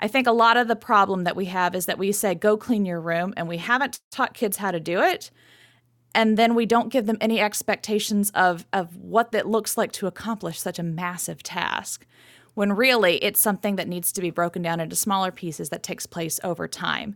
I think a lot of the problem that we have is that we say, go clean your room, and we haven't taught kids how to do it. And then we don't give them any expectations of, of what that looks like to accomplish such a massive task. When really it's something that needs to be broken down into smaller pieces that takes place over time.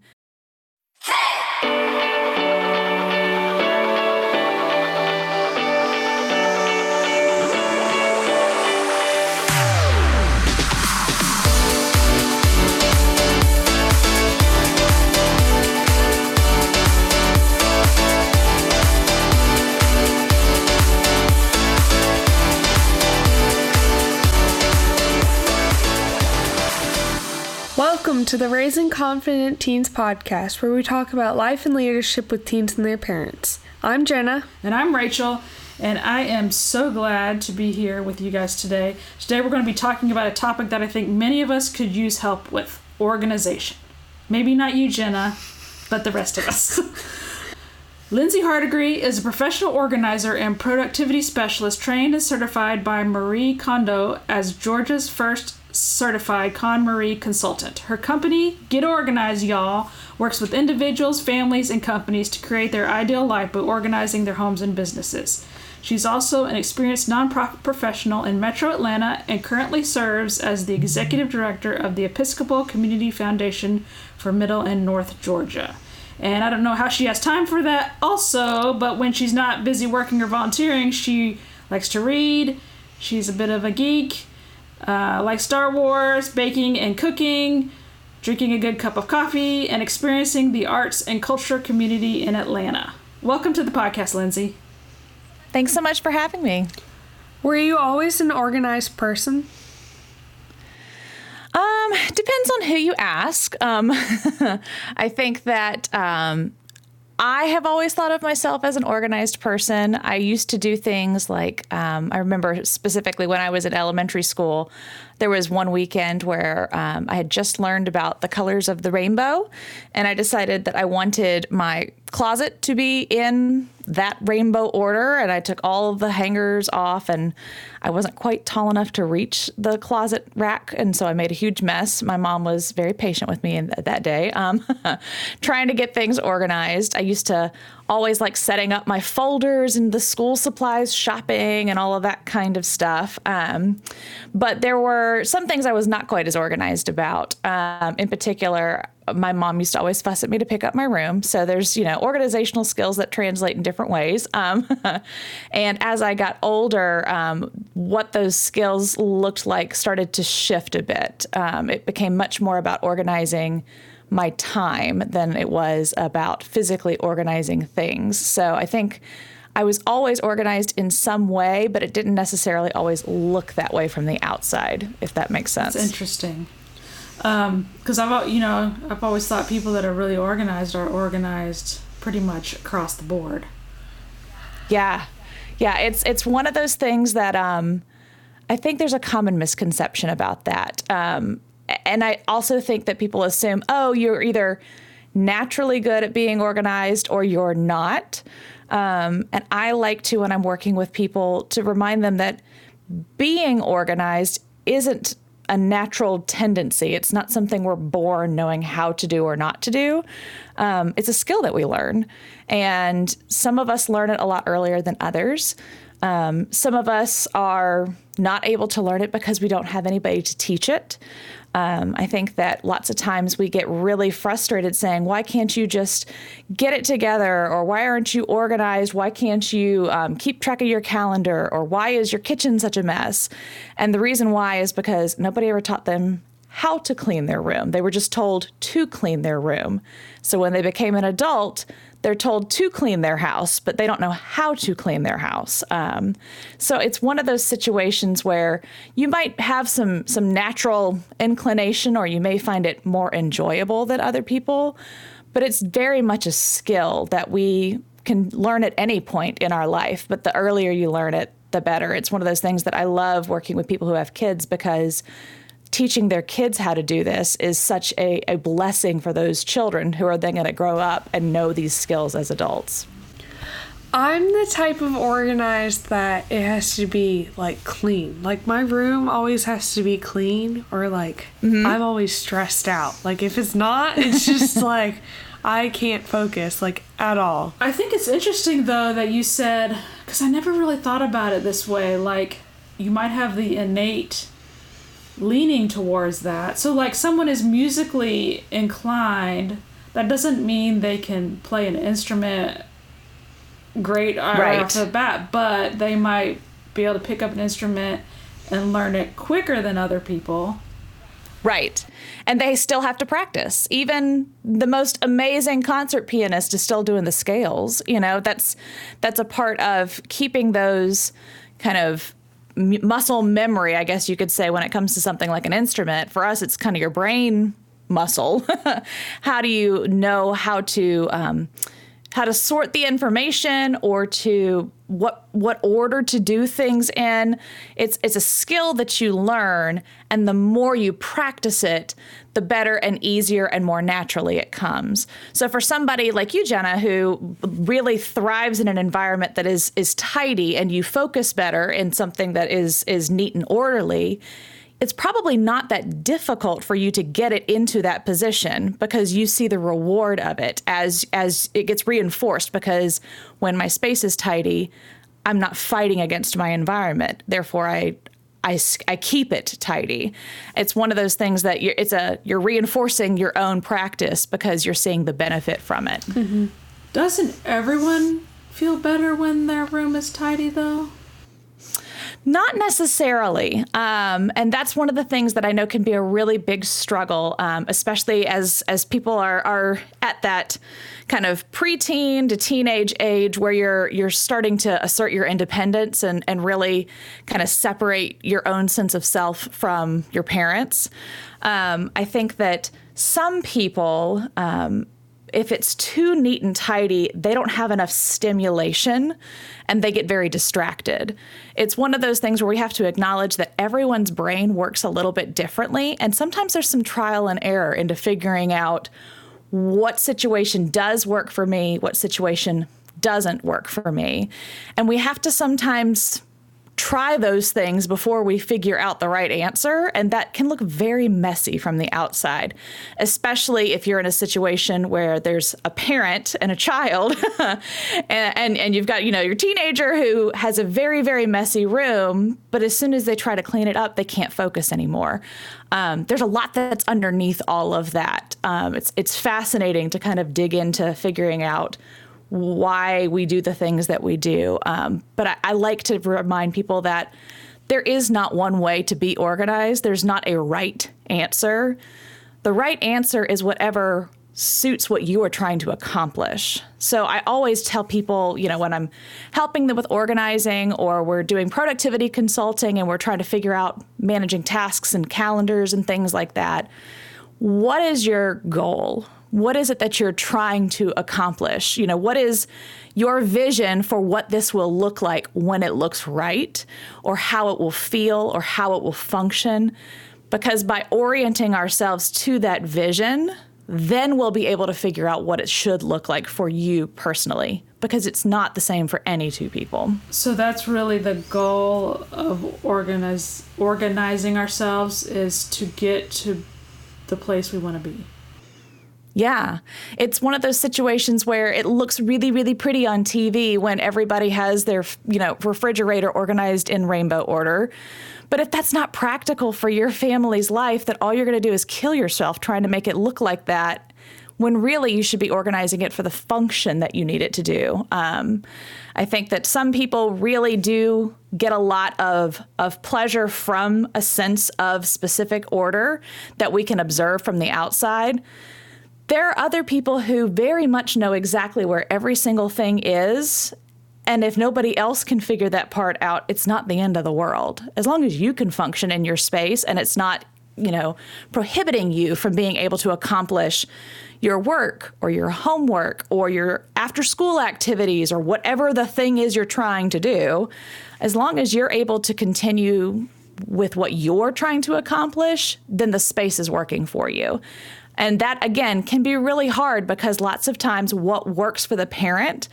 Welcome to the Raising Confident Teens podcast, where we talk about life and leadership with teens and their parents. I'm Jenna. And I'm Rachel, and I am so glad to be here with you guys today. Today, we're going to be talking about a topic that I think many of us could use help with organization. Maybe not you, Jenna, but the rest of us. Lindsey Hardegree is a professional organizer and productivity specialist trained and certified by Marie Kondo as Georgia's first certified KonMari consultant. Her company, Get Organized Y'all, works with individuals, families, and companies to create their ideal life by organizing their homes and businesses. She's also an experienced nonprofit professional in Metro Atlanta and currently serves as the executive director of the Episcopal Community Foundation for Middle and North Georgia. And I don't know how she has time for that also, but when she's not busy working or volunteering, she likes to read. She's a bit of a geek uh, like Star Wars, baking and cooking, drinking a good cup of coffee, and experiencing the arts and culture community in Atlanta. Welcome to the podcast, Lindsey. Thanks so much for having me. Were you always an organized person? Um, depends on who you ask. Um, I think that um, I have always thought of myself as an organized person. I used to do things like um, I remember specifically when I was in elementary school, there was one weekend where um, I had just learned about the colors of the rainbow, and I decided that I wanted my closet to be in that rainbow order. And I took all of the hangers off, and I wasn't quite tall enough to reach the closet rack. And so I made a huge mess. My mom was very patient with me in th- that day, um, trying to get things organized. I used to always like setting up my folders and the school supplies shopping and all of that kind of stuff. Um, but there were some things I was not quite as organized about. Um, in particular, my mom used to always fuss at me to pick up my room. So there's, you know, organizational skills that translate in different ways. Um, and as I got older, um, what those skills looked like started to shift a bit. Um, it became much more about organizing my time than it was about physically organizing things. So I think I was always organized in some way, but it didn't necessarily always look that way from the outside, if that makes sense. That's interesting. Because um, I've, you know, I've always thought people that are really organized are organized pretty much across the board. Yeah, yeah. It's it's one of those things that um, I think there's a common misconception about that. Um, and I also think that people assume, oh, you're either naturally good at being organized or you're not. Um, and I like to, when I'm working with people, to remind them that being organized isn't a natural tendency. It's not something we're born knowing how to do or not to do. Um, it's a skill that we learn. And some of us learn it a lot earlier than others. Um, some of us are not able to learn it because we don't have anybody to teach it. Um, I think that lots of times we get really frustrated saying, why can't you just get it together? Or why aren't you organized? Why can't you um, keep track of your calendar? Or why is your kitchen such a mess? And the reason why is because nobody ever taught them how to clean their room. They were just told to clean their room. So when they became an adult, they're told to clean their house, but they don't know how to clean their house. Um, so it's one of those situations where you might have some some natural inclination, or you may find it more enjoyable than other people. But it's very much a skill that we can learn at any point in our life. But the earlier you learn it, the better. It's one of those things that I love working with people who have kids because teaching their kids how to do this is such a, a blessing for those children who are then going to grow up and know these skills as adults. I'm the type of organized that it has to be like clean. Like my room always has to be clean or like mm-hmm. I'm always stressed out. Like if it's not, it's just like I can't focus like at all. I think it's interesting though that you said because I never really thought about it this way. Like you might have the innate leaning towards that. So like someone is musically inclined, that doesn't mean they can play an instrument great right off the bat, but they might be able to pick up an instrument and learn it quicker than other people. Right. And they still have to practice. Even the most amazing concert pianist is still doing the scales. You know, that's that's a part of keeping those kind of m- muscle memory, I guess you could say, when it comes to something like an instrument. For us, it's kind of your brain muscle. how do you know how to um, how to sort the information or to what what order to do things in. It's it's a skill that you learn and the more you practice it the better and easier and more naturally it comes. So for somebody like you Jenna who really thrives in an environment that is is tidy and you focus better in something that is is neat and orderly it's probably not that difficult for you to get it into that position because you see the reward of it as as it gets reinforced because when my space is tidy i'm not fighting against my environment therefore I I keep it tidy. It's one of those things that you're, it's a you're reinforcing your own practice because you're seeing the benefit from it. Mm-hmm. Doesn't everyone feel better when their room is tidy though? Not necessarily, um, and that's one of the things that I know can be a really big struggle, um, especially as as people are are at that kind of preteen to teenage age where you're you're starting to assert your independence and and really kind of separate your own sense of self from your parents. Um, I think that some people. Um, if it's too neat and tidy, they don't have enough stimulation and they get very distracted. It's one of those things where we have to acknowledge that everyone's brain works a little bit differently. And sometimes there's some trial and error into figuring out what situation does work for me, what situation doesn't work for me. And we have to sometimes try those things before we figure out the right answer. And that can look very messy from the outside, especially if you're in a situation where there's a parent and a child and, and, and you've got, you know, your teenager who has a very, very messy room, but as soon as they try to clean it up, they can't focus anymore. Um, there's a lot that's underneath all of that. Um, it's, it's fascinating to kind of dig into figuring out why we do the things that we do. Um, but I, I like to remind people that there is not one way to be organized, there's not a right answer. The right answer is whatever suits what you are trying to accomplish. So I always tell people, you know, when I'm helping them with organizing or we're doing productivity consulting and we're trying to figure out managing tasks and calendars and things like that, what is your goal? What is it that you're trying to accomplish? You know, what is your vision for what this will look like when it looks right, or how it will feel, or how it will function? Because by orienting ourselves to that vision, then we'll be able to figure out what it should look like for you personally, because it's not the same for any two people. So that's really the goal of organize organizing ourselves is to get to the place we want to be. Yeah. It's one of those situations where it looks really, really pretty on TV when everybody has their, you know, refrigerator organized in rainbow order. But if that's not practical for your family's life, that all you're going to do is kill yourself trying to make it look like that, when really you should be organizing it for the function that you need it to do. Um, I think that some people really do get a lot of, of pleasure from a sense of specific order that we can observe from the outside there are other people who very much know exactly where every single thing is. And if nobody else can figure that part out, it's not the end of the world. As long as you can function in your space and it's not, you know, prohibiting you from being able to accomplish your work or your homework or your after school activities or whatever the thing is you're trying to do, as long as you're able to continue with what you're trying to accomplish, then the space is working for you. And that, again, can be really hard because lots of times what works for the parent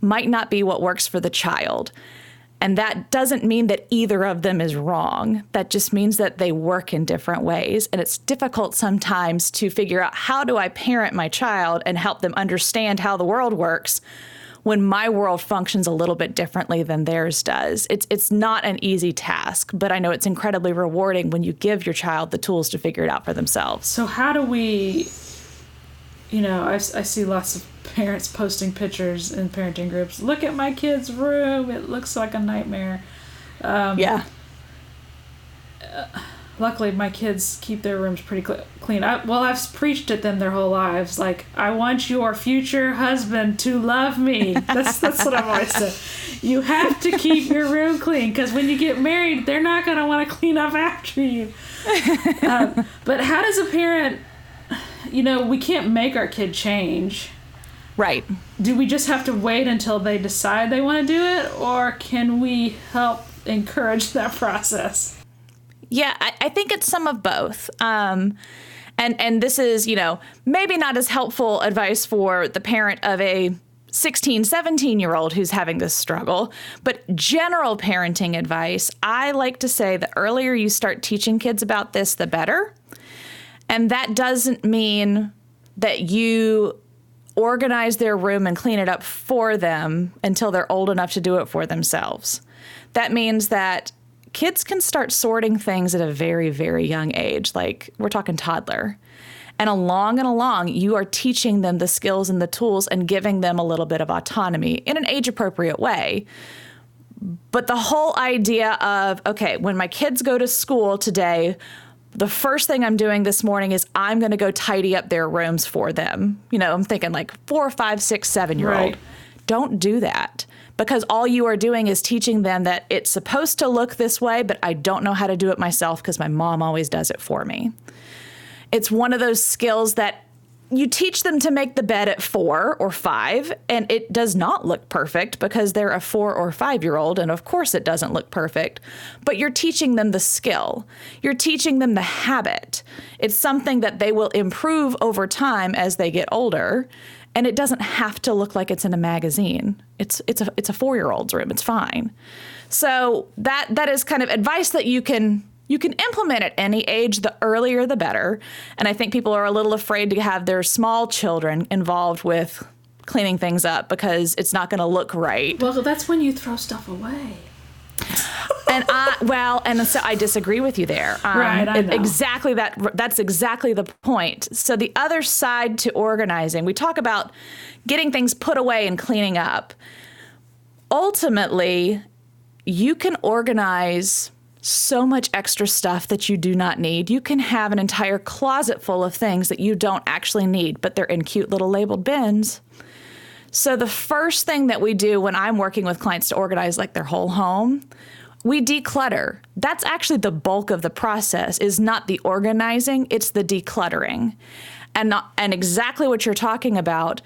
might not be what works for the child. And that doesn't mean that either of them is wrong. That just means that they work in different ways. And it's difficult sometimes to figure out how do I parent my child and help them understand how the world works when my world functions a little bit differently than theirs does. It's it's not an easy task, but I know it's incredibly rewarding when you give your child the tools to figure it out for themselves. So how do we you know, I, I see lots of parents posting pictures in parenting groups. Look at my kid's room. It looks like a nightmare. Um, yeah. Uh, luckily, my kids keep their rooms pretty cl- clean. I, well, I've preached at them their whole lives. Like, I want your future husband to love me. That's that's what I've always said. You have to keep your room clean because when you get married, they're not going to want to clean up after you. Um, but how does a parent you know, we can't make our kid change. Right. Do we just have to wait until they decide they want to do it, or can we help encourage that process? Yeah, I, I think it's some of both. Um, and and this is, you know, maybe not as helpful advice for the parent of a 16, 17 year old who's having this struggle, but general parenting advice, I like to say the earlier you start teaching kids about this, the better. And that doesn't mean that you organize their room and clean it up for them until they're old enough to do it for themselves. That means that kids can start sorting things at a very, very young age. Like we're talking toddler. And along and along, you are teaching them the skills and the tools and giving them a little bit of autonomy in an age appropriate way. But the whole idea of, okay, when my kids go to school today, the first thing I'm doing this morning is I'm going to go tidy up their rooms for them. You know, I'm thinking like four, five, six, seven year old. Right. Don't do that because all you are doing is teaching them that it's supposed to look this way, but I don't know how to do it myself because my mom always does it for me. It's one of those skills that you teach them to make the bed at four or five, and it does not look perfect because they're a four or five year old, and of course it doesn't look perfect. But you're teaching them the skill, you're teaching them the habit. It's something that they will improve over time as they get older. And it doesn't have to look like it's in a magazine. It's it's a it's a four year old's room. It's fine. So that that is kind of advice that you can you can implement at any age, the earlier the better. And I think people are a little afraid to have their small children involved with cleaning things up because it's not going to look right. Well, that's when you throw stuff away. And I well, and so I disagree with you there. Um, Right, I know. Exactly that. That's exactly the point. So the other side to organizing, we talk about getting things put away and cleaning up. Ultimately, you can organize so much extra stuff that you do not need. You can have an entire closet full of things that you don't actually need, but they're in cute little labeled bins. So the first thing that we do when I'm working with clients to organize like their whole home, we declutter. That's actually the bulk of the process is not the organizing, it's the decluttering. And and exactly what you're talking about,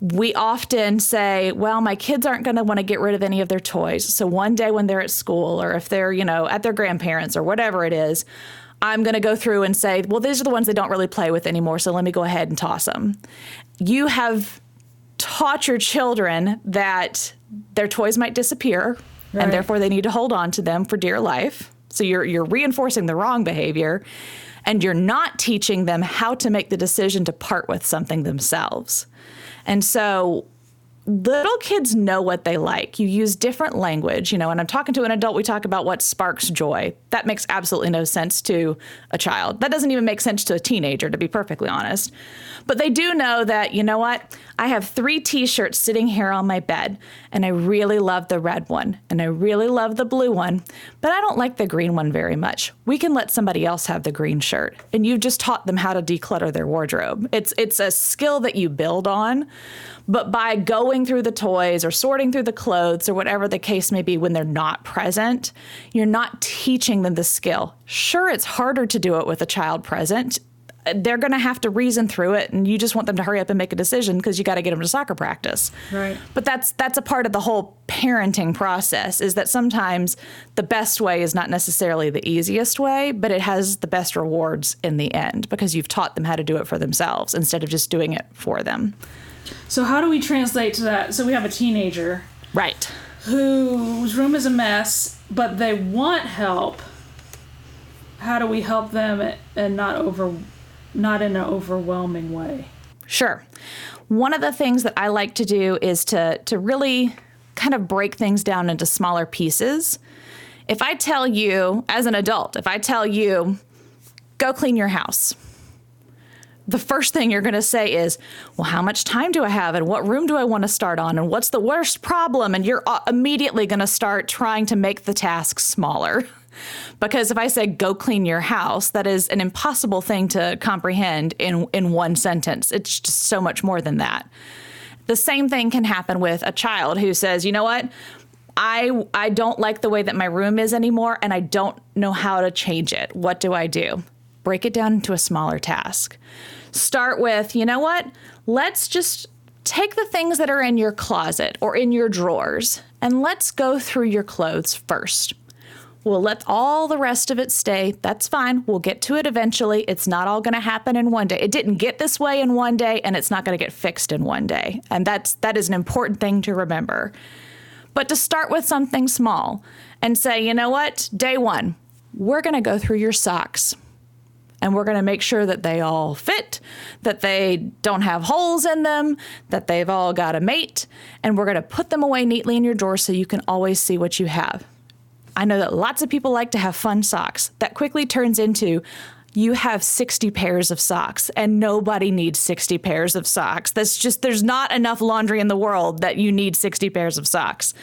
we often say, well, my kids aren't going to want to get rid of any of their toys. So one day when they're at school or if they're, you know, at their grandparents or whatever it is, I'm going to go through and say, well, these are the ones they don't really play with anymore. So let me go ahead and toss them. You have taught your children that their toys might disappear Right. and therefore they need to hold on to them for dear life. So you're you're reinforcing the wrong behavior and you're not teaching them how to make the decision to part with something themselves. And so little kids know what they like. You use different language, you know, and I'm talking to an adult, we talk about what sparks joy. That makes absolutely no sense to a child. That doesn't even make sense to a teenager, to be perfectly honest. But they do know that, you know what? I have three t shirts sitting here on my bed, and I really love the red one, and I really love the blue one, but I don't like the green one very much. We can let somebody else have the green shirt. And you've just taught them how to declutter their wardrobe. It's, it's a skill that you build on. But by going through the toys or sorting through the clothes or whatever the case may be when they're not present, you're not teaching them the skill. Sure, it's harder to do it with a child present. They're going to have to reason through it, and you just want them to hurry up and make a decision because you got to get them to soccer practice. Right. But that's that's a part of the whole parenting process. Is that sometimes the best way is not necessarily the easiest way, but it has the best rewards in the end because you've taught them how to do it for themselves instead of just doing it for them. So how do we translate to that? So we have a teenager Right. whose room is a mess, but they want help. How do we help them and not over, not in an overwhelming way? Sure. One of the things that I like to do is to to really kind of break things down into smaller pieces. If I tell you as an adult, if I tell you go clean your house. The first thing you're going to say is, "Well, how much time do I have and what room do I want to start on and what's the worst problem?" and you're uh, immediately going to start trying to make the task smaller. because if I say go clean your house, that is an impossible thing to comprehend in in one sentence. It's just so much more than that. The same thing can happen with a child who says, "You know what? I I don't like the way that my room is anymore and I don't know how to change it. What do I do?" Break it down into a smaller task. Start with, "You know what? Let's just take the things that are in your closet or in your drawers and let's go through your clothes first. We'll let all the rest of it stay. That's fine. We'll get to it eventually. It's not all going to happen in one day. It didn't get this way in one day and it's not going to get fixed in one day. And that's that is an important thing to remember. But to start with something small and say, "You know what? Day 1, we're going to go through your socks." and we're going to make sure that they all fit, that they don't have holes in them, that they've all got a mate, and we're going to put them away neatly in your drawer so you can always see what you have. I know that lots of people like to have fun socks. That quickly turns into you have 60 pairs of socks and nobody needs 60 pairs of socks. That's just, there's not enough laundry in the world that you need 60 pairs of socks.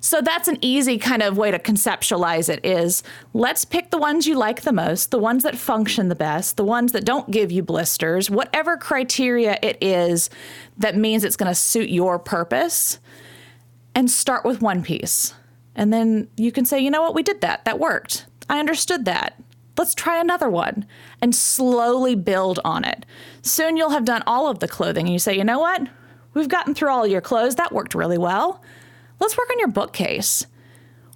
So that's an easy kind of way to conceptualize it is let's pick the ones you like the most, the ones that function the best, the ones that don't give you blisters, whatever criteria it is that means it's going to suit your purpose, and start with one piece. And then you can say, you know what, we did that. That worked. I understood that. Let's try another one and slowly build on it. Soon you'll have done all of the clothing and you say, you know what? We've gotten through all your clothes. That worked really well. Let's work on your bookcase.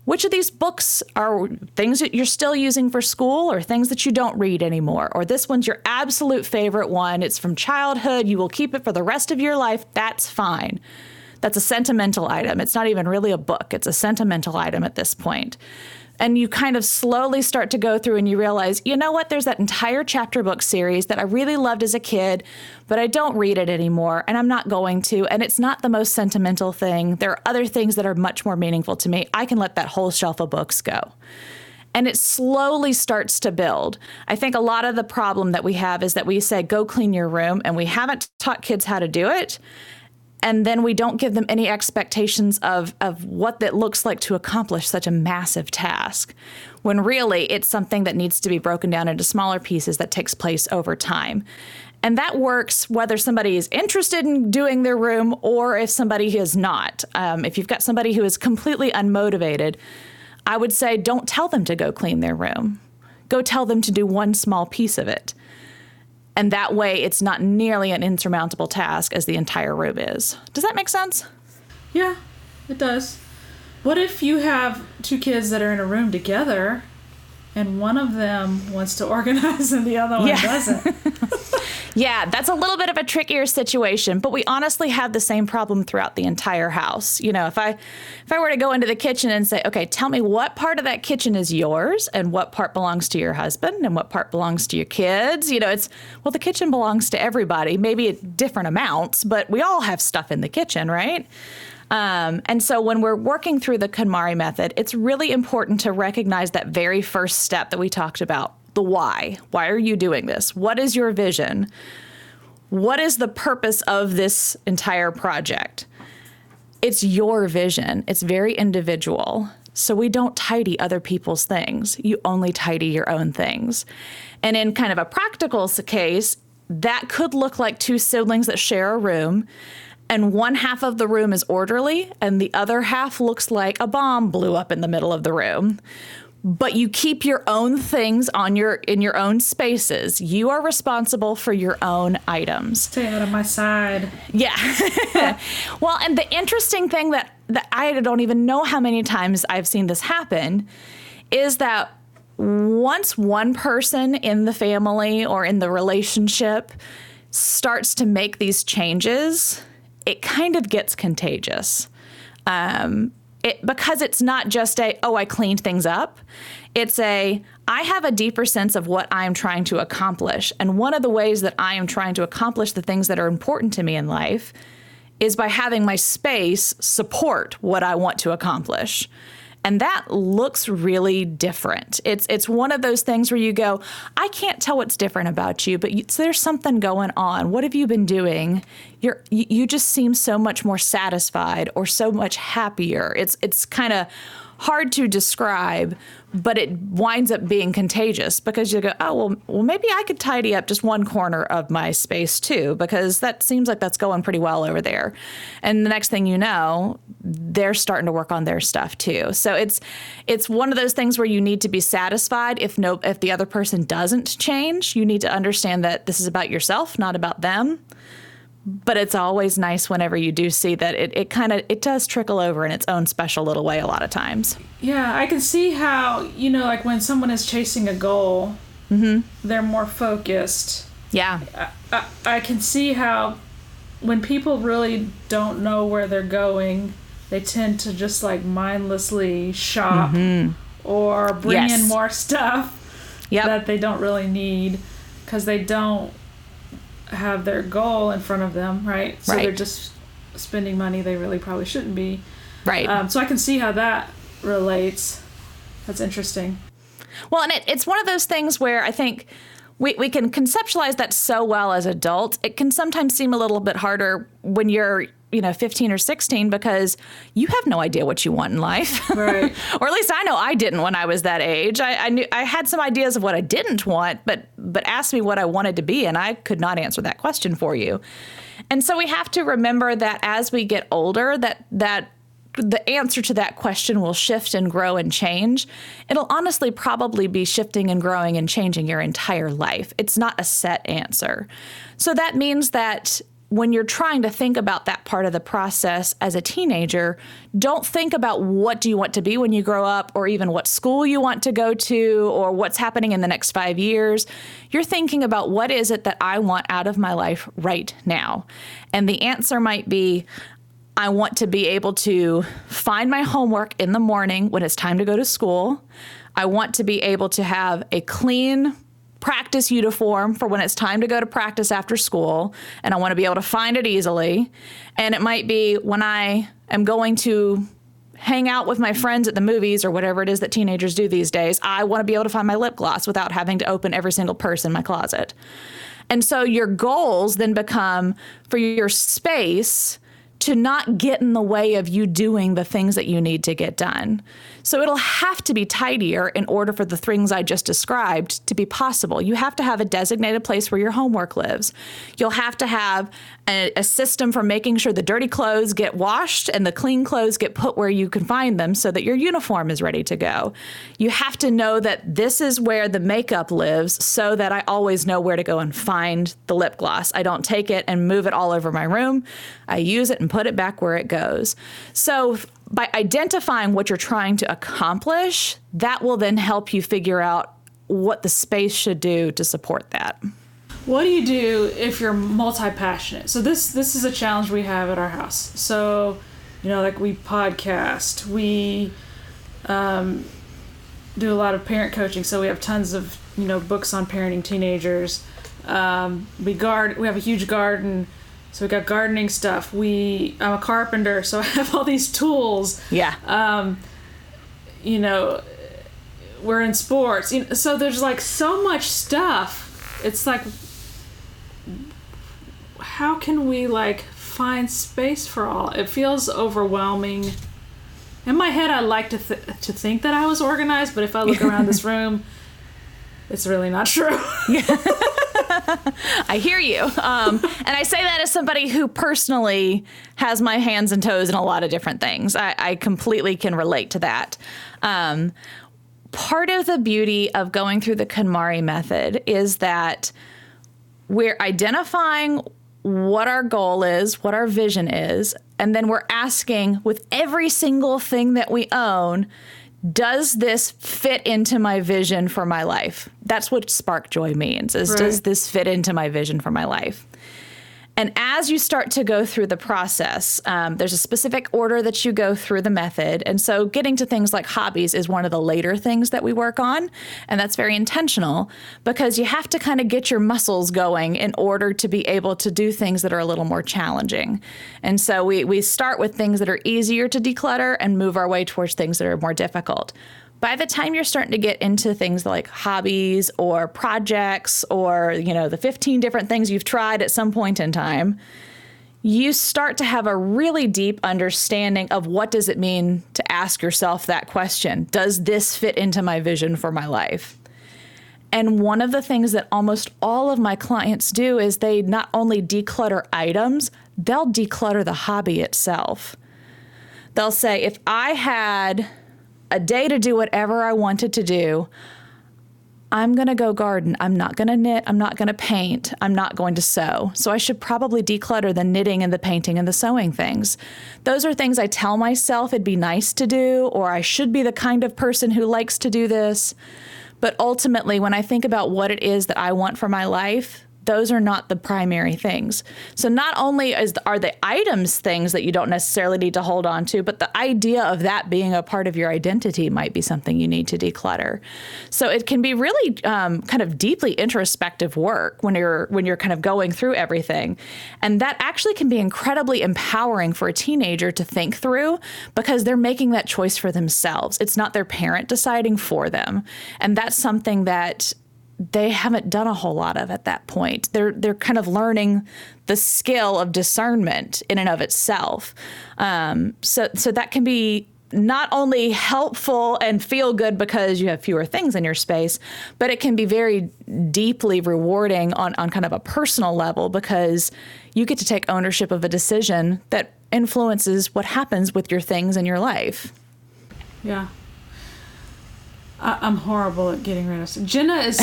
Which of these books are things that you're still using for school or things that you don't read anymore? Or this one's your absolute favorite one. It's from childhood. You will keep it for the rest of your life. That's fine. That's a sentimental item. It's not even really a book, it's a sentimental item at this point. And you kind of slowly start to go through and you realize, you know what, there's that entire chapter book series that I really loved as a kid, but I don't read it anymore and I'm not going to. And it's not the most sentimental thing. There are other things that are much more meaningful to me. I can let that whole shelf of books go and it slowly starts to build. I think a lot of the problem that we have is that we say, go clean your room, and we haven't taught kids how to do it and then we don't give them any expectations of, of what that looks like to accomplish such a massive task when really it's something that needs to be broken down into smaller pieces that takes place over time. And that works whether somebody is interested in doing their room or if somebody is not. Um, if you've got somebody who is completely unmotivated i would say don't tell them to go clean their room. Go tell them to do one small piece of it and that way, it's not nearly an insurmountable task as the entire room is. Does that make sense? Yeah, it does. What if you have two kids that are in a room together and one of them wants to organize and the other one yeah. doesn't? yeah, that's a little bit of a trickier situation, but we honestly have the same problem throughout the entire house. You know, if I if I were to go into the kitchen and say, "Okay, tell me what part of that kitchen is yours and what part belongs to your husband and what part belongs to your kids?" You know, it's well, the kitchen belongs to everybody, maybe at different amounts, but we all have stuff in the kitchen, right? Um, and so when we're working through the KonMari method, it's really important to recognize that very first step that we talked about the why. Why are you doing this? What is your vision? What is the purpose of this entire project? It's your vision, it's very individual. So we don't tidy other people's things. You only tidy your own things. And in kind of a practical case, that could look like two siblings that share a room and one half of the room is orderly and the other half looks like a bomb blew up in the middle of the room but you keep your own things on your in your own spaces. You are responsible for your own items. Stay out of my side. Yeah. Well and the interesting thing that that i don't even know how many times i've seen this happen is that once one person in the family or in the relationship starts to make these changes, it kind of gets contagious. Um, it, because it's not just a, oh, I cleaned things up. It's a, I have a deeper sense of what I'm trying to accomplish. And one of the ways that I am trying to accomplish the things that are important to me in life is by having my space support what I want to accomplish. And that looks really different. It's it's one of those things where you go, I can't tell what's different about you, but you, so there's something going on. What have you been doing? You're you, just seem so much more satisfied or so much happier. It's it's kind of hard to describe, but it winds up being contagious because you go, oh, well, well, maybe I could tidy up just one corner of my space too, because that seems like that's going pretty well over there. And the next thing you know, they're starting to work on their stuff too. So it's it's one of those things where you need to be satisfied if no if the other person doesn't change, you need to understand that this is about yourself, not about them but it's always nice whenever you do see that it, it kind of it does trickle over in its own special little way a lot of times yeah i can see how you know like when someone is chasing a goal mm-hmm. they're more focused yeah I, I, I can see how when people really don't know where they're going they tend to just like mindlessly shop mm-hmm. or bring Yes. in more stuff Yep. that they don't really need because they don't have their goal in front of them, right? So they're just spending money they really probably shouldn't be. right Um, so I can see how that relates. That's interesting. Well, and it, it's one of those things where I think we, we can conceptualize that so well as adults. It can sometimes seem a little bit harder when you're, you know, 15 or 16 because you have no idea what you want in life. Right. or at least I know I didn't when I was that age. I, I knew I had some ideas of what I didn't want, but but ask me what I wanted to be, and I could not answer that question for you. And so we have to remember that as we get older, that that the answer to that question will shift and grow and change. It'll honestly probably be shifting and growing and changing your entire life. It's not a set answer. So that means that when you're trying to think about that part of the process as a teenager, don't think about what do you want to be when you grow up or even what school you want to go to or what's happening in the next 5 years. You're thinking about what is it that I want out of my life right now. And the answer might be I want to be able to find my homework in the morning when it's time to go to school. I want to be able to have a clean practice uniform for when it's time to go to practice after school. And I want to be able to find it easily. And it might be when I am going to hang out with my friends at the movies or whatever it is that teenagers do these days. I want to be able to find my lip gloss without having to open every single purse in my closet. And so your goals then become for your space to not get in the way of you doing the things that you need to get done. So it'll have to be tidier in order for the things I just described to be possible. You have to have a designated place where your homework lives. You'll have to have a, a system for making sure the dirty clothes get washed and the clean clothes get put where you can find them so that your uniform is ready to go. You have to know that this is where the makeup lives so that I always know where to go and find the lip gloss. I don't take it and move it all over my room. I use it and put it back where it goes. So by identifying what you're trying to accomplish, that will then help you figure out what the space should do to support that. What do you do if you're multi-passionate? So this this is a challenge we have at our house. So, you know, like we podcast, we um, do a lot of parent coaching. So we have tons of you know books on parenting teenagers. Um, we guard. We have a huge garden. So we got gardening stuff. We I'm a carpenter, so I have all these tools. Yeah. Um, you know, we're in sports. You know, so there's like so much stuff. It's like, how can we like find space for all? It feels overwhelming. In my head, I like to th- to think that I was organized, but if I look around this room, it's really not true. I hear you. Um, and I say that as somebody who personally has my hands and toes in a lot of different things. I, I completely can relate to that. Um, part of the beauty of going through the KonMari method is that we're identifying what our goal is, what our vision is, and then we're asking with every single thing that we own, does this fit into my vision for my life? That's what spark joy means is Right. does this fit into my vision for my life? And as you start to go through the process, um, there's a specific order that you go through the method. And so getting to things like hobbies is one of the later things that we work on. And that's very intentional because you have to kind of get your muscles going in order to be able to do things that are a little more challenging. And so we, we start with things that are easier to declutter and move our way towards things that are more difficult by the time you're starting to get into things like hobbies or projects or you know the 15 different things you've tried at some point in time you start to have a really deep understanding of what does it mean to ask yourself that question. Does this fit into my vision for my life? And one of the things that almost all of my clients do is they not only declutter items they'll declutter the hobby itself. They'll say if i had a day to do whatever I wanted to do. I'm going to go garden. I'm not going to knit. I'm not going to paint. I'm not going to sew. So I should probably declutter the knitting and the painting and the sewing things. Those are things I tell myself it'd be nice to do, or I should be the kind of person who likes to do this. But ultimately, when I think about what it is that I want for my life, those are not the primary things. So not only is are the items things that you don't necessarily need to hold on to, but the idea of that being a part of your identity might be something you need to declutter. So it can be really um, kind of deeply introspective work when you're when you're kind of going through everything, and that actually can be incredibly empowering for a teenager to think through because they're making that choice for themselves. It's not their parent deciding for them, and that's something that they haven't done a whole lot of at that point. They're they're kind of learning the skill of discernment in and of itself. Um, so so that can be not only helpful and feel good because you have fewer things in your space, but it can be very deeply rewarding on, on kind of a personal level because you get to take ownership of a decision that influences what happens with your things in your life. Yeah. I, I'm horrible at getting rid of stuff. Jenna is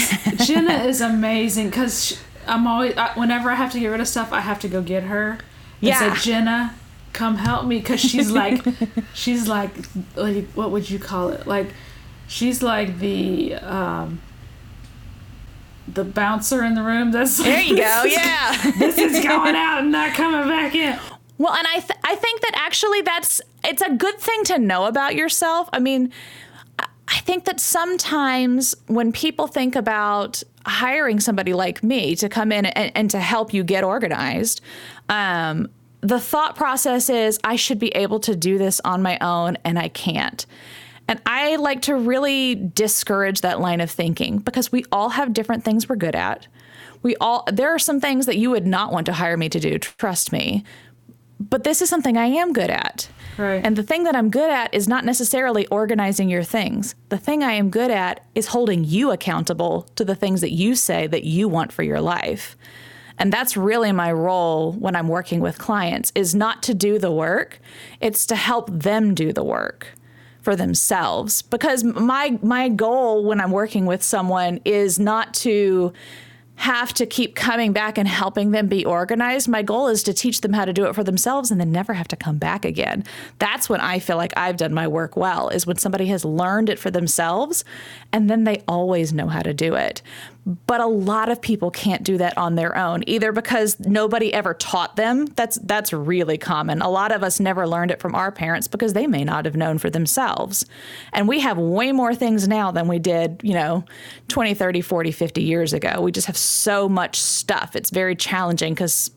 Jenna is amazing because I'm always I, whenever I have to get rid of stuff, I have to go get her. And Yeah. say, Jenna, come help me because she's like, she's like, like, what would you call it? Like, she's like the um, the bouncer in the room. That's There you go. Yeah. this is going out and not coming back in. Well, and I th- I think that actually that's it's a good thing to know about yourself. I mean, I- think that sometimes when people think about hiring somebody like me to come in and, and to help you get organized, um, the thought process is I should be able to do this on my own, and I can't. And I like to really discourage that line of thinking because we all have different things we're good at. We all there are some things that you would not want to hire me to do, trust me but this is something I am good at. Right. And the thing that I'm good at is not necessarily organizing your things. The thing I am good at is holding you accountable to the things that you say that you want for your life. And that's really my role when I'm working with clients is not to do the work, it's to help them do the work for themselves because my my goal when I'm working with someone is not to have to keep coming back and helping them be organized. My goal is to teach them how to do it for themselves and then never have to come back again. That's when I feel like I've done my work well, is when somebody has learned it for themselves and then they always know how to do it. But a lot of people can't do that on their own, either because nobody ever taught them. That's that's really common. A lot of us never learned it from our parents because they may not have known for themselves. And we have way more things now than we did, you know, 20, 30, 40, 50 years ago. We just have so much stuff. It's very challenging because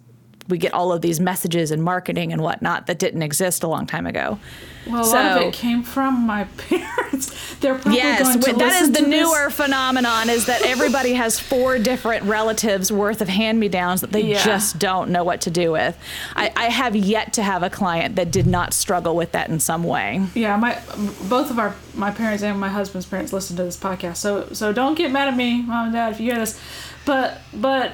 we get all of these messages and marketing and whatnot that didn't exist a long time ago. Well, a lot of it came from my parents. They're probably Yes, going to that is the to this. newer phenomenon is that everybody has four different relatives worth of hand-me-downs that they Yeah. just don't know what to do with. I, I have yet to have a client that did not struggle with that in some way. Yeah, my both of our my parents and my husband's parents listen to this podcast, so so don't get mad at me, mom and dad, if you hear this. But but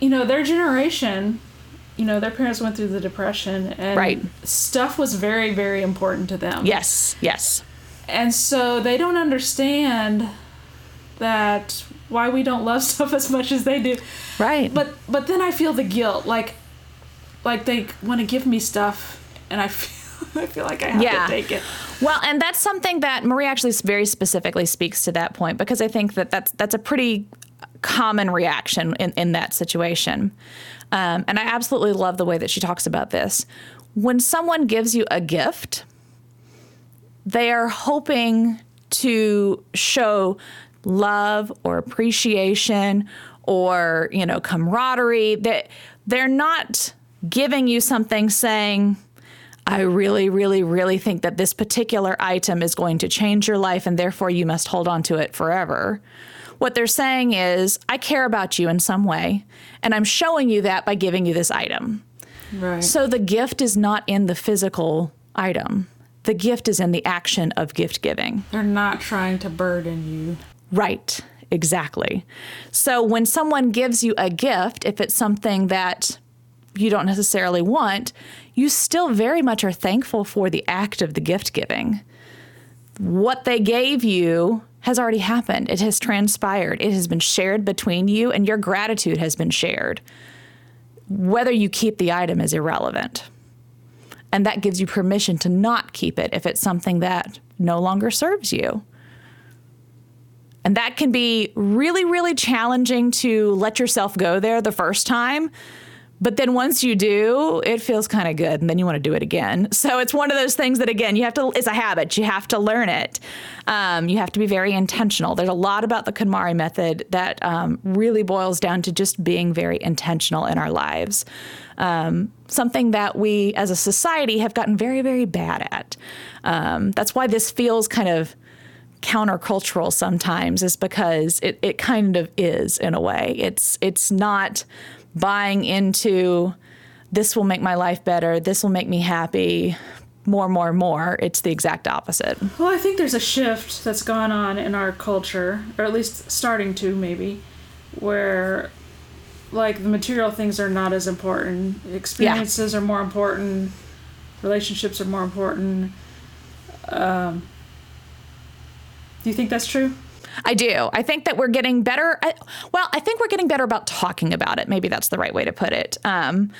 you know their generation, you know their parents went through the depression and Right. stuff was very very important to them. Yes, yes. and so they don't understand that why we don't love stuff as much as they do. Right. But but then I feel the guilt, like like they want to give me stuff, and I feel I feel like I have Yeah. to take it. Well, and that's something that Marie actually very specifically speaks to that point because I think that that's that's a pretty common reaction in, in that situation. Um, and I absolutely love the way that she talks about this. When someone gives you a gift, they are hoping to show love or appreciation or you know camaraderie that they're not giving you something saying I really, really, really think that this particular item is going to change your life and therefore you must hold on to it forever. What they're saying is, I care about you in some way, and I'm showing you that by giving you this item. Right. So the gift is not in the physical item, the gift is in the action of gift giving. They're not trying to burden you. Right, exactly. So when someone gives you a gift, if it's something that you don't necessarily want, you still very much are thankful for the act of the gift giving. What they gave you has already happened, it has transpired, it has been shared between you, and your gratitude has been shared. Whether you keep the item is irrelevant. And that gives you permission to not keep it if it's something that no longer serves you. And that can be really, really challenging to let yourself go there the first time but then once you do, it feels kind of good, and then you want to do it again. So it's one of those things that, again, you have to, it's a habit. You have to learn it. Um, you have to be very intentional. There's a lot about the KonMari method that um, really boils down to just being very intentional in our lives. Um, something that we as a society have gotten very, very bad at. Um, that's why this feels kind of countercultural sometimes, is because it, it kind of is in a way. It's, it's not buying into this will make my life better, this will make me happy, more, more, more. It's the exact opposite. Well, I think there's a shift that's gone on in our culture, or at least starting to maybe, where like the material things are not as important. Experiences yeah. are more important. Relationships are more important. Um, do you think that's true? I do. I think that we're getting better. Well, I think we're getting better about talking about it. Maybe that's the right way to put it. Um,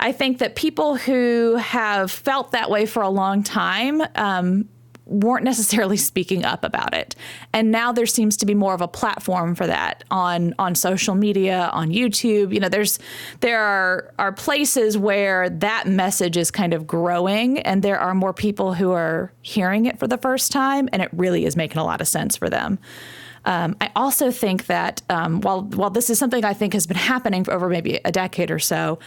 I think that people who have felt that way for a long time um, weren't necessarily speaking up about it. And now there seems to be more of a platform for that on on social media, on YouTube. You know, there's there are are places where that message is kind of growing and there are more people who are hearing it for the first time and it really is making a lot of sense for them. Um, I also think that um, while while this is something I think has been happening for over maybe a decade or so,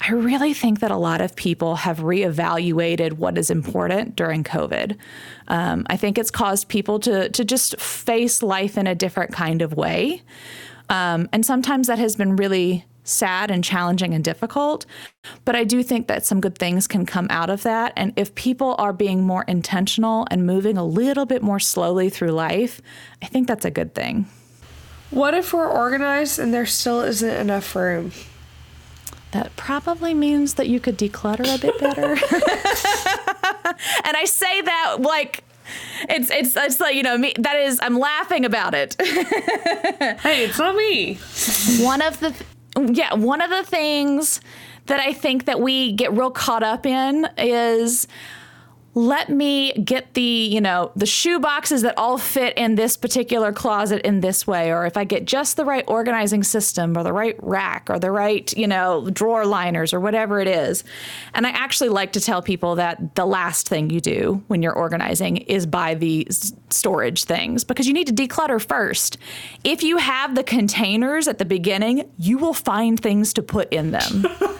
I really think that a lot of people have reevaluated what is important during COVID. Um, I think it's caused people to to just face life in a different kind of way, um, and sometimes that has been really sad and challenging and difficult. But I do think that some good things can come out of that. And if people are being more intentional and moving a little bit more slowly through life, I think that's a good thing. What if we're organized and there still isn't enough room? That probably means that you could declutter a bit better. and I say that like it's it's it's like you know me that is I'm laughing about it. hey, it's not me. One of the yeah, one of the things that I think that we get real caught up in is let me get the you know the shoe boxes that all fit in this particular closet in this way or if i get just the right organizing system or the right rack or the right you know drawer liners or whatever it is. And i actually like to tell people that the last thing you do when you're organizing is buy the storage things because you need to declutter first. If you have the containers at the beginning you will find things to put in them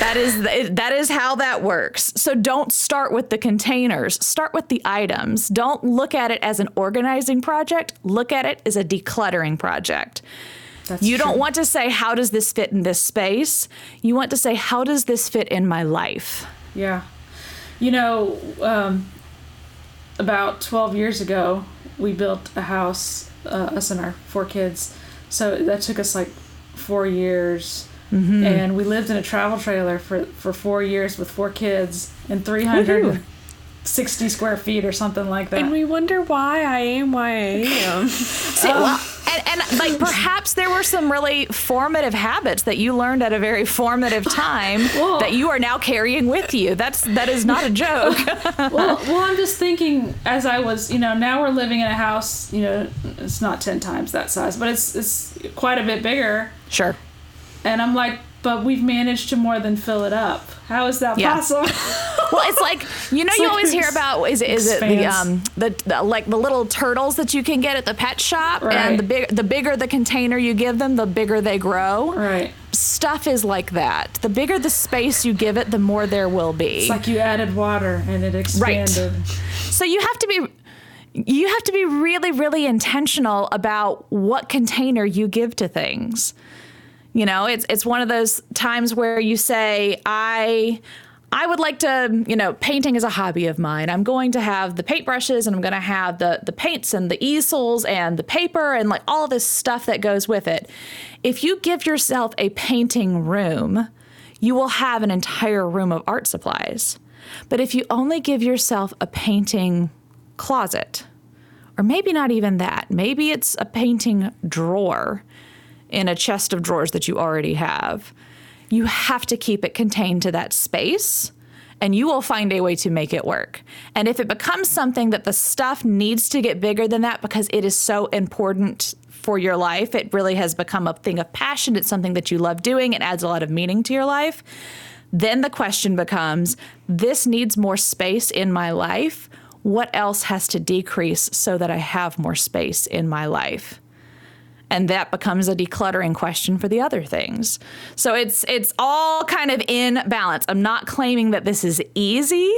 that is that is how that works. So don't start with the containers. Start with the items. Don't look at it as an organizing project. Look at it as a decluttering project. That's you true. don't want to say how does this fit in this space? You want to say how does this fit in my life? Yeah. You know, um, about 12 years ago, we built a house, uh, us and our four kids. So that took us like four years Mm-hmm. And we lived in a travel trailer for, for four years with four kids and 360 square feet or something like that. And we wonder why I am why I am. See, well, and, and like perhaps there were some really formative habits that you learned at a very formative time Well- that you are now carrying with you. That's that is not a joke. well, well, I'm just thinking as I was, you know, now we're living in a house, you know, it's not 10 times that size, but it's it's quite a bit bigger. sure. And I'm like, but we've managed to more than fill it up. How is that Yeah. possible? Well, it's like you know you like always hear about is it is it the um the, the like the little turtles that you can get at the pet shop Right. and the big the bigger the container you give them the bigger they grow. right. Stuff is like that. The bigger the space you give it, the more there will be. It's like you added water and it expanded. Right. So you have to be you have to be really really intentional about what container you give to things. You know, it's it's one of those times where you say I I would like to, you know, painting is a hobby of mine. I'm going to have the paintbrushes and I'm going to have the the paints and the easels and the paper and like all this stuff that goes with it. If you give yourself a painting room, you will have an entire room of art supplies. But if you only give yourself a painting closet, or maybe not even that, maybe it's a painting drawer in a chest of drawers that you already have, you have to keep it contained to that space. And you will find a way to make it work. And if it becomes something that the stuff needs to get bigger than that because it is so important for your life, it really has become a thing of passion, it's something that you love doing, it adds a lot of meaning to your life then the question becomes this needs more space in my life. What else has to decrease so that I have more space in my life? And that becomes a decluttering question for the other things. So it's it's all kind of in balance. I'm not claiming that this is easy.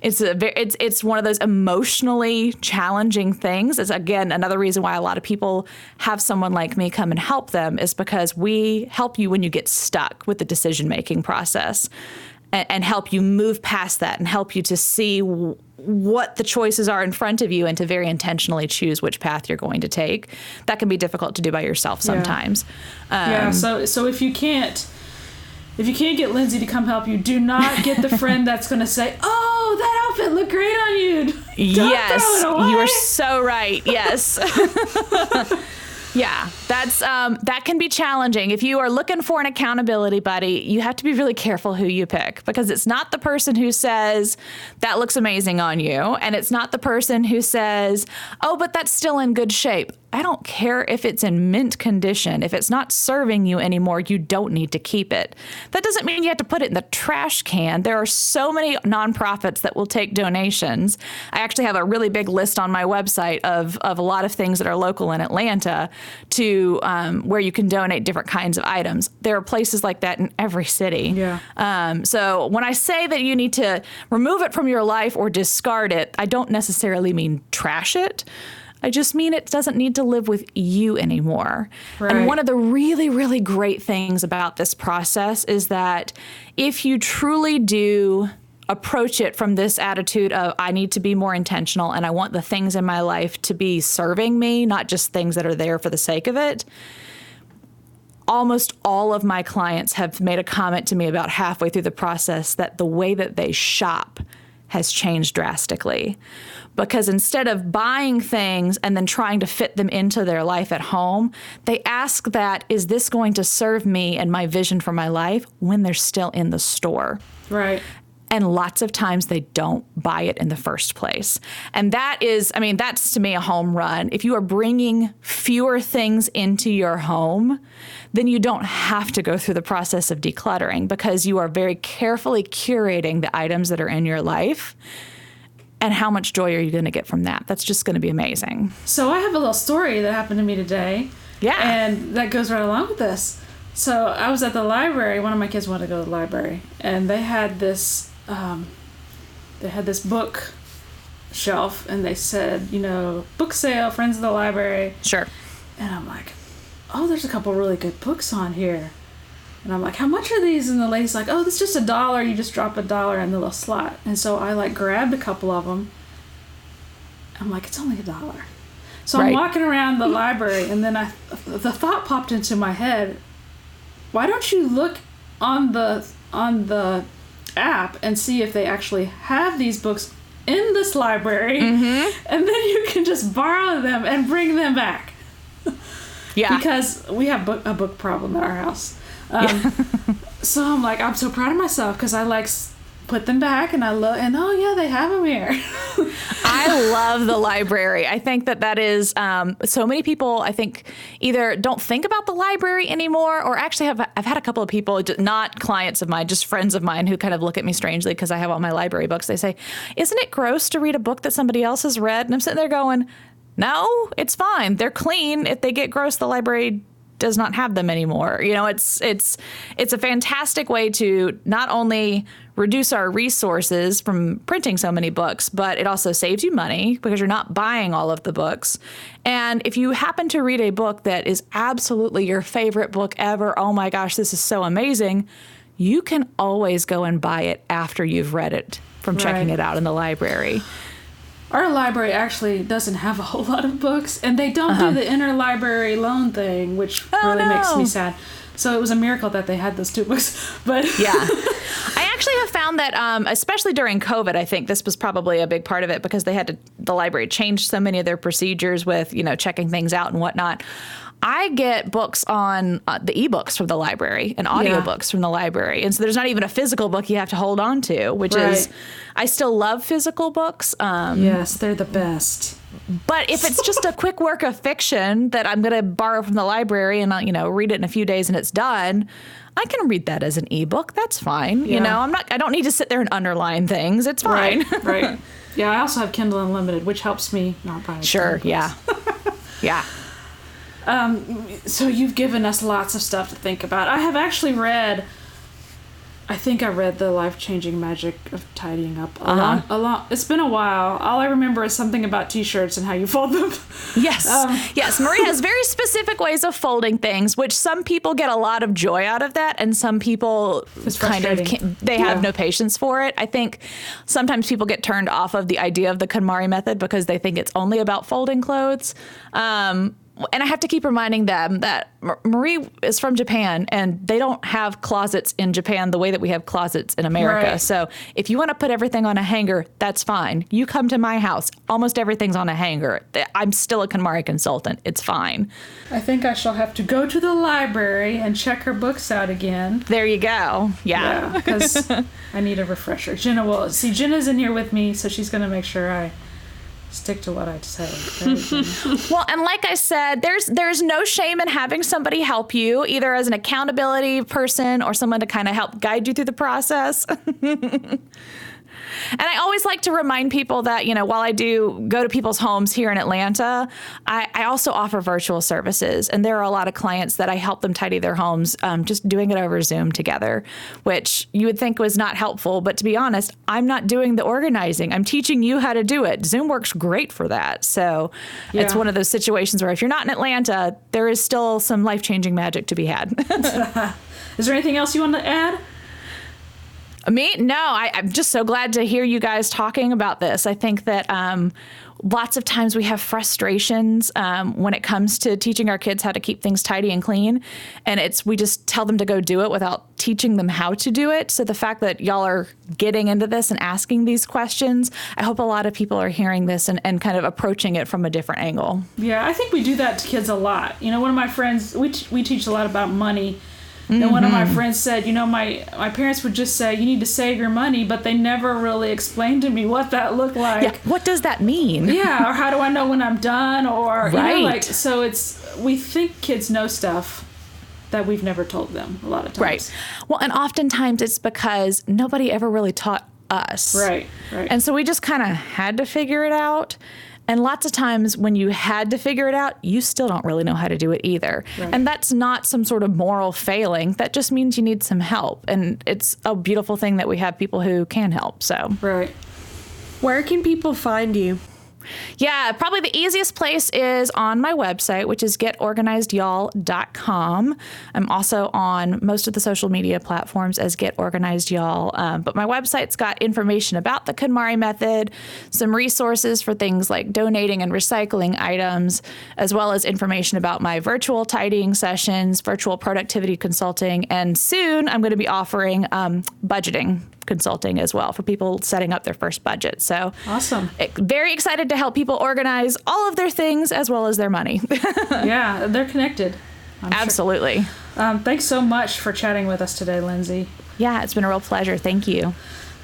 It's a ve- it's it's one of those emotionally challenging things. It's again another reason why a lot of people have someone like me come and help them is because we help you when you get stuck with the decision making process and, and help you move past that and help you to see w- what the choices are in front of you and to very intentionally choose which path you're going to take. That can be difficult to do by yourself sometimes. Um, yeah. So so if you can't if you can't get Lindsey to come help you, do not get the friend that's going to say, "Oh, that outfit looked great on you." Don't yes, throw it away. you are so right. Yes. yeah, that's um, that can be challenging. If you are looking for an accountability buddy, you have to be really careful who you pick because it's not the person who says that looks amazing on you, and it's not the person who says, "Oh, but that's still in good shape." I don't care if it's in mint condition. If it's not serving you anymore, you don't need to keep it. That doesn't mean you have to put it in the trash can. There are so many nonprofits that will take donations. I actually have a really big list on my website of, of a lot of things that are local in Atlanta to um, where you can donate different kinds of items. There are places like that in every city. Yeah. Um, so when I say that you need to remove it from your life or discard it, I don't necessarily mean trash it. I just mean it doesn't need to live with you anymore. Right. And one of the really, really great things about this process is that if you truly do approach it from this attitude of I need to be more intentional and I want the things in my life to be serving me, not just things that are there for the sake of it, almost all of my clients have made a comment to me about halfway through the process that the way that they shop has changed drastically. Because instead of buying things and then trying to fit them into their life at home, they ask that, is this going to serve me and my vision for my life when they're still in the store? Right. and lots of times they don't buy it in the first place. And that is, I mean, that's to me a home run. If you are bringing fewer things into your home, then you don't have to go through the process of decluttering because you are very carefully curating the items that are in your life. And how much joy are you going to get from that? That's just going to be amazing. So I have a little story that happened to me today. Yeah. And that goes right along with this. So I was at the library. One of my kids wanted to go to the library, and they had this. Um, they had this book shelf, and they said, you know, book sale, friends of the library. Sure. And I'm like, oh, there's a couple really good books on here. And I'm like, how much are these? And the lady's like, oh, it's just a dollar. You just drop a dollar in the little slot. And so I like grabbed a couple of them. I'm like, it's only a dollar. So I'm walking around the library, and then I, the thought popped into my head. Why don't you look on the on the app and see if they actually have these books in this library, mm-hmm. and then you can just borrow them and bring them back. Yeah. Because we have book, a book problem at our house. Um, so I'm like, I'm so proud of myself because I like put them back and I look and oh yeah, they have them here. I love the library. I think that that is um, so many people. I think either don't think about the library anymore, or actually have. I've had a couple of people, not clients of mine, just friends of mine, who kind of look at me strangely because I have all my library books. They say, "Isn't it gross to read a book that somebody else has read?" And I'm sitting there going, "No, it's fine. They're clean. If they get gross, the library." does not have them anymore. You know, it's it's it's a fantastic way to not only reduce our resources from printing so many books, but it also saves you money because you're not buying all of the books. And if you happen to read a book that is absolutely your favorite book ever, oh my gosh, this is so amazing, you can always go and buy it after you've read it from checking Right. it out in the library. Our library actually doesn't have a whole lot of books, and they don't do the interlibrary loan thing, which Uh-huh. Oh, really makes me sad. So it was a miracle that they had those two books. But Yeah. I actually have found that, um, especially during COVID, I think this was probably a big part of it because they had to, the library changed so many of their procedures with, you know, checking things out and whatnot. I get books on uh, the ebooks from the library and audiobooks from the library. And so there's not even a physical book you have to hold on to, which is, I still love physical books. Um, yes, they're the best. but if it's just a quick work of fiction that I'm going to borrow from the library and I'll, you know, read it in a few days and it's done, I can read that as an ebook. That's fine. Yeah. You know, I'm not I don't need to sit there and underline things. It's fine. Right, right. Yeah, I also have Kindle Unlimited, which helps me not buy. sure, Yeah. yeah. Yeah. So you've given us lots of stuff to think about. I have actually read. I think I read the life changing magic of tidying up. A lot. a long. It's been a while. All I remember is something about T-shirts and how you fold them. Yes. Um, yes. Marie has very specific ways of folding things, which some people get a lot of joy out of that, and some people It's kind of can't, they have Yeah. no patience for it. I think sometimes people get turned off of the idea of the KonMari method because they think it's only about folding clothes. Um, and I have to keep reminding them that Marie is from Japan and they don't have closets in Japan the way that we have closets in America. Right. So if you want to put everything on a hanger, that's fine. You come to my house, almost everything's on a hanger. I'm still a KonMari consultant. It's fine. I think I shall have to go to the library and check her books out again. There you go. Yeah. Yeah, because I need a refresher. Jenna will see. Jenna's in here with me, so she's gonna make sure I stick to what I say. Well, and like I said, there's there's no shame in having somebody help you, either as an accountability person or someone to kind of help guide you through the process. And I always like to remind people that, you know, while I do go to people's homes here in Atlanta, I, I also offer virtual services. And there are a lot of clients that I help them tidy their homes um, just doing it over Zoom together, which you would think was not helpful. But to be honest, I'm not doing the organizing. I'm teaching you how to do it. Zoom works great for that. So it's one of those situations where if you're not in Atlanta, there is still some life changing magic to be had. Is there anything else you want to add? Me? No, I, I'm just so glad to hear you guys talking about this. I think that um, lots of times we have frustrations um, when it comes to teaching our kids how to keep things tidy and clean. And it's, we just tell them to go do it without teaching them how to do it. So the fact that y'all are getting into this and asking these questions, I hope a lot of people are hearing this and, and kind of approaching it from a different angle. Yeah, I think we do that to kids a lot. You know, one of my friends, we, t- we teach a lot about money. And one of my mm-hmm. friends said, you know, my, my parents would just say, you need to save your money, but they never really explained to me what that looked like. Yeah. What does that mean? Yeah, or how do I know when I'm done? Or, you know, like, so it's, we think kids know stuff that we've never told them a lot of times. Right. Well, and oftentimes it's because nobody ever really taught us. Right, right. And so we just kind of had to figure it out. And lots of times when you had to figure it out, you still don't really know how to do it either. Right. And that's not some sort of moral failing. That just means you need some help. And it's a beautiful thing that we have people who can help. So, Right. Where can people find you? Yeah, probably the easiest place is on my website, which is getorganizedyall.com. I'm also on most of the social media platforms as Get Organized Y'all. Um, but my website's got information about the KonMari method, some resources for things like donating and recycling items, as well as information about my virtual tidying sessions, virtual productivity consulting, and soon I'm going to be offering um, budgeting consulting as well for people setting up their first budget. So Awesome. very excited to help people organize all of their things as well as their money. yeah, they're connected. I'm sure. Absolutely. Um, thanks so much for chatting with us today, Lindsey. Yeah, it's been a real pleasure. Thank you.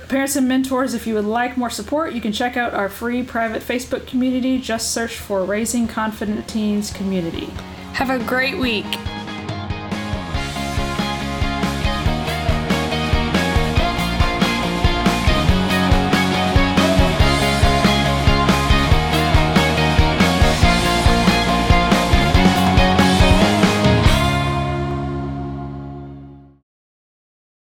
Parents and mentors, if you would like more support, you can check out our free private Facebook community. Just search for Raising Confident Teens Community. Have a great week.